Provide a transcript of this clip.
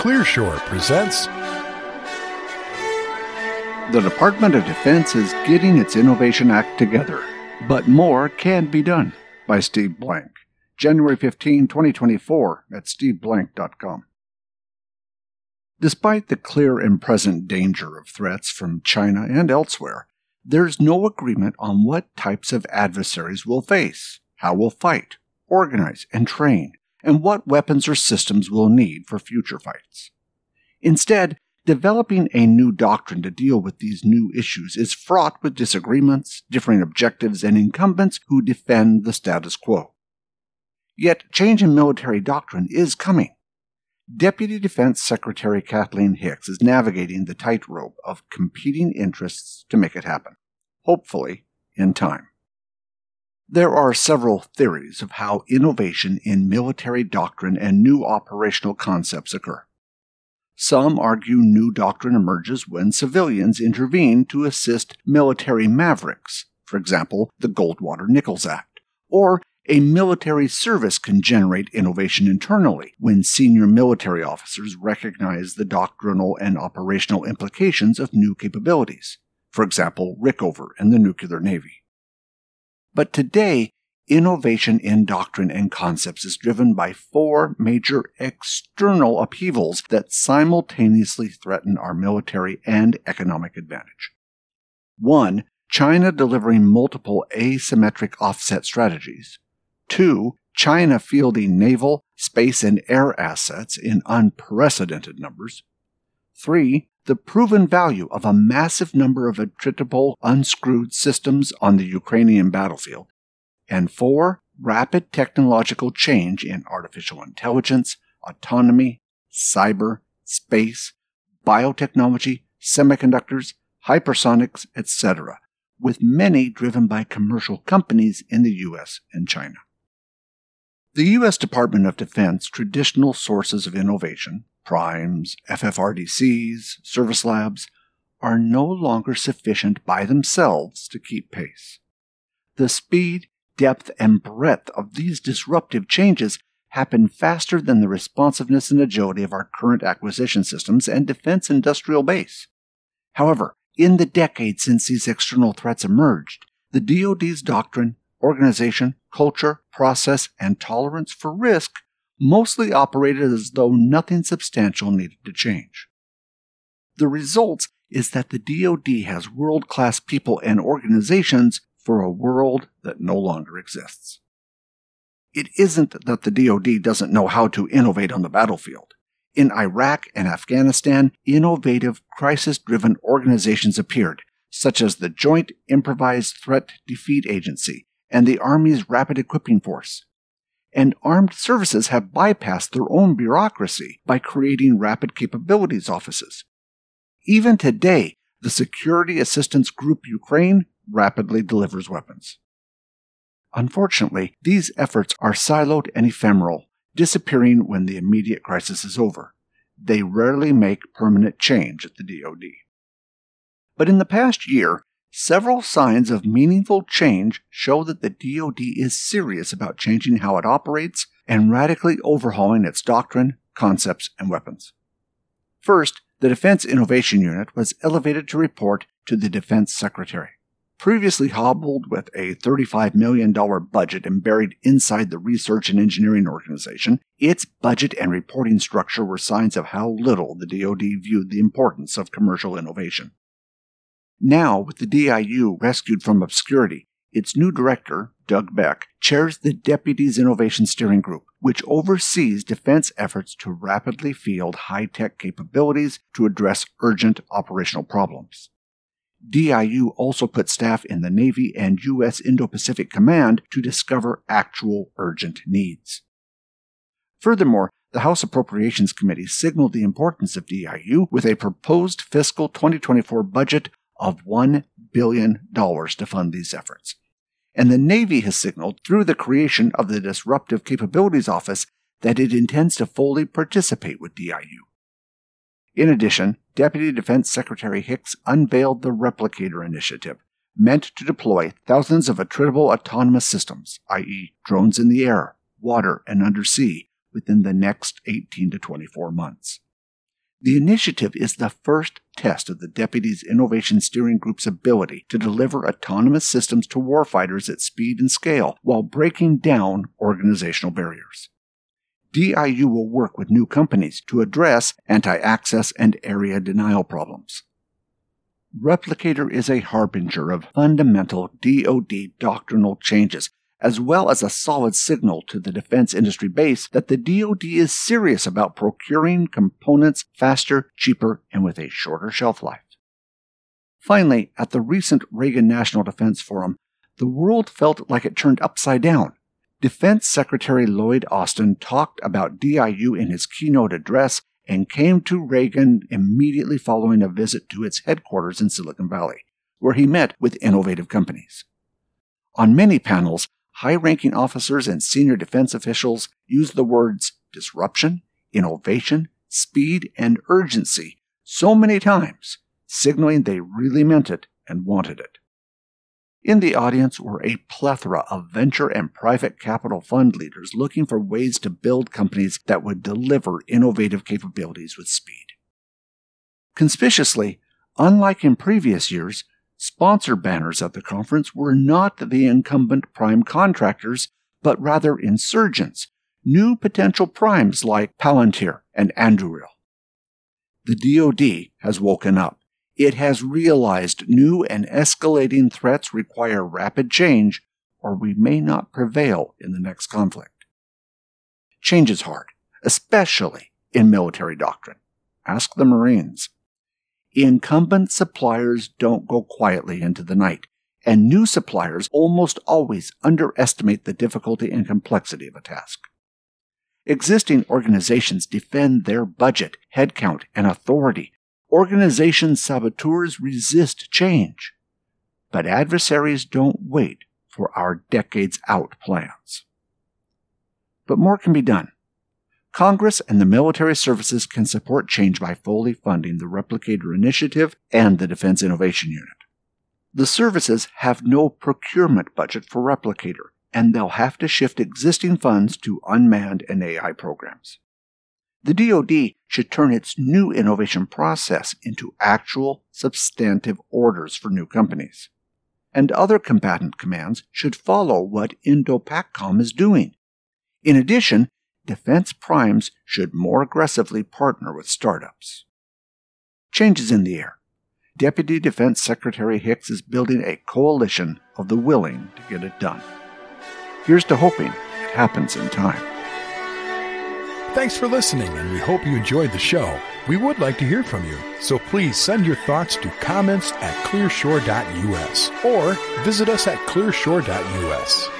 Clearshore presents. The Department of Defense is getting its Innovation Act together, but more can be done. By Steve Blank. January 15, 2024, at steveblank.com. Despite the clear and present danger of threats from China and elsewhere, there's no agreement on what types of adversaries we'll face, how we'll fight, organize, and train, and what weapons or systems we'll need for future fights. Instead, developing a new doctrine to deal with these new issues is fraught with disagreements, differing objectives, and incumbents who defend the status quo. Yet, change in military doctrine is coming. Deputy Defense Secretary Kathleen Hicks is navigating the tightrope of competing interests to make it happen, hopefully in time. There are several theories of how innovation in military doctrine and new operational concepts occur. Some argue new doctrine emerges when civilians intervene to assist military mavericks, for example, the Goldwater Nichols Act, or a military service can generate innovation internally when senior military officers recognize the doctrinal and operational implications of new capabilities, for example, Rickover and the Nuclear Navy. But today, innovation in doctrine and concepts is driven by four major external upheavals that simultaneously threaten our military and economic advantage. One, China delivering multiple asymmetric offset strategies. Two, China fielding naval, space, and air assets in unprecedented numbers. Three, the proven value of a massive number of attritable uncrewed systems on the Ukrainian battlefield. And four, rapid technological change in artificial intelligence, autonomy, cyber, space, biotechnology, semiconductors, hypersonics, etc., with many driven by commercial companies in the US and China. The U.S. Department of Defense traditional sources of innovation, primes, FFRDCs, service labs, are no longer sufficient by themselves to keep pace. The speed, depth, and breadth of these disruptive changes happen faster than the responsiveness and agility of our current acquisition systems and defense industrial base. However, in the decades since these external threats emerged, the DoD's doctrine, organization, culture, process, and tolerance for risk mostly operated as though nothing substantial needed to change. The result is that the DoD has world class people and organizations for a world that no longer exists. It isn't that the DoD doesn't know how to innovate on the battlefield. In Iraq and Afghanistan, innovative crisis driven organizations appeared, such as the Joint Improvised Threat Defeat Agency and the Army's Rapid Equipping Force, and armed services have bypassed their own bureaucracy by creating rapid capabilities offices. Even today, the Security Assistance Group Ukraine rapidly delivers weapons. Unfortunately, these efforts are siloed and ephemeral, disappearing when the immediate crisis is over. They rarely make permanent change at the DoD. But in the past year, Several signs of meaningful change show that the DoD is serious about changing how it operates and radically overhauling its doctrine, concepts, and weapons. First, the Defense Innovation Unit was elevated to report to the Defense Secretary. Previously hobbled with a $35 million budget and buried inside the Research and Engineering Organization, its budget and reporting structure were signs of how little the DoD viewed the importance of commercial innovation. Now, with the DIU rescued from obscurity, its new director, Doug Beck, chairs the Deputies Innovation Steering Group, which oversees defense efforts to rapidly field high tech capabilities to address urgent operational problems. DIU also put staff in the Navy and U.S. Indo Pacific Command to discover actual urgent needs. Furthermore, the House Appropriations Committee signaled the importance of DIU with a proposed fiscal 2024 budget of $1 billion to fund these efforts. And the Navy has signaled through the creation of the Disruptive Capabilities Office that it intends to fully participate with DIU. In addition, Deputy Defense Secretary Hicks unveiled the Replicator Initiative, meant to deploy thousands of attritable autonomous systems, i.e., drones in the air, water, and undersea, within the next 18 to 24 months. The initiative is the first test of the Deputy's Innovation Steering Group's ability to deliver autonomous systems to warfighters at speed and scale while breaking down organizational barriers. DIU will work with new companies to address anti access and area denial problems. Replicator is a harbinger of fundamental DoD doctrinal changes, as well as a solid signal to the defense industry base that the DoD is serious about procuring components faster, cheaper, and with a shorter shelf life. Finally, at the recent Reagan National Defense Forum, the world felt like it turned upside down. Defense Secretary Lloyd Austin talked about DIU in his keynote address and came to Reagan immediately following a visit to its headquarters in Silicon Valley, where he met with innovative companies. On many panels, high ranking officers and senior defense officials used the words disruption, innovation, speed, and urgency so many times, signaling they really meant it and wanted it. In the audience were a plethora of venture and private capital fund leaders looking for ways to build companies that would deliver innovative capabilities with speed. Conspicuously, unlike in previous years, sponsor banners at the conference were not the incumbent prime contractors, but rather insurgents, new potential primes like Palantir and Anduril. The DoD has woken up it has realized new and escalating threats require rapid change, or we may not prevail in the next conflict. Change is hard, especially in military doctrine. Ask the Marines. Incumbent suppliers don't go quietly into the night, and new suppliers almost always underestimate the difficulty and complexity of a task. Existing organizations defend their budget, headcount, and authority Organization saboteurs resist change, but adversaries don't wait for our decades out plans. But more can be done. Congress and the military services can support change by fully funding the Replicator Initiative and the Defense Innovation Unit. The services have no procurement budget for Replicator, and they'll have to shift existing funds to unmanned and AI programs. The DoD should turn its new innovation process into actual substantive orders for new companies. And other combatant commands should follow what INDOPACOM is doing. In addition, defense primes should more aggressively partner with startups. Changes in the air. Deputy Defense Secretary Hicks is building a coalition of the willing to get it done. Here's to hoping it happens in time. Thanks for listening, and we hope you enjoyed the show. We would like to hear from you, so please send your thoughts to comments at clearshore.us or visit us at clearshore.us.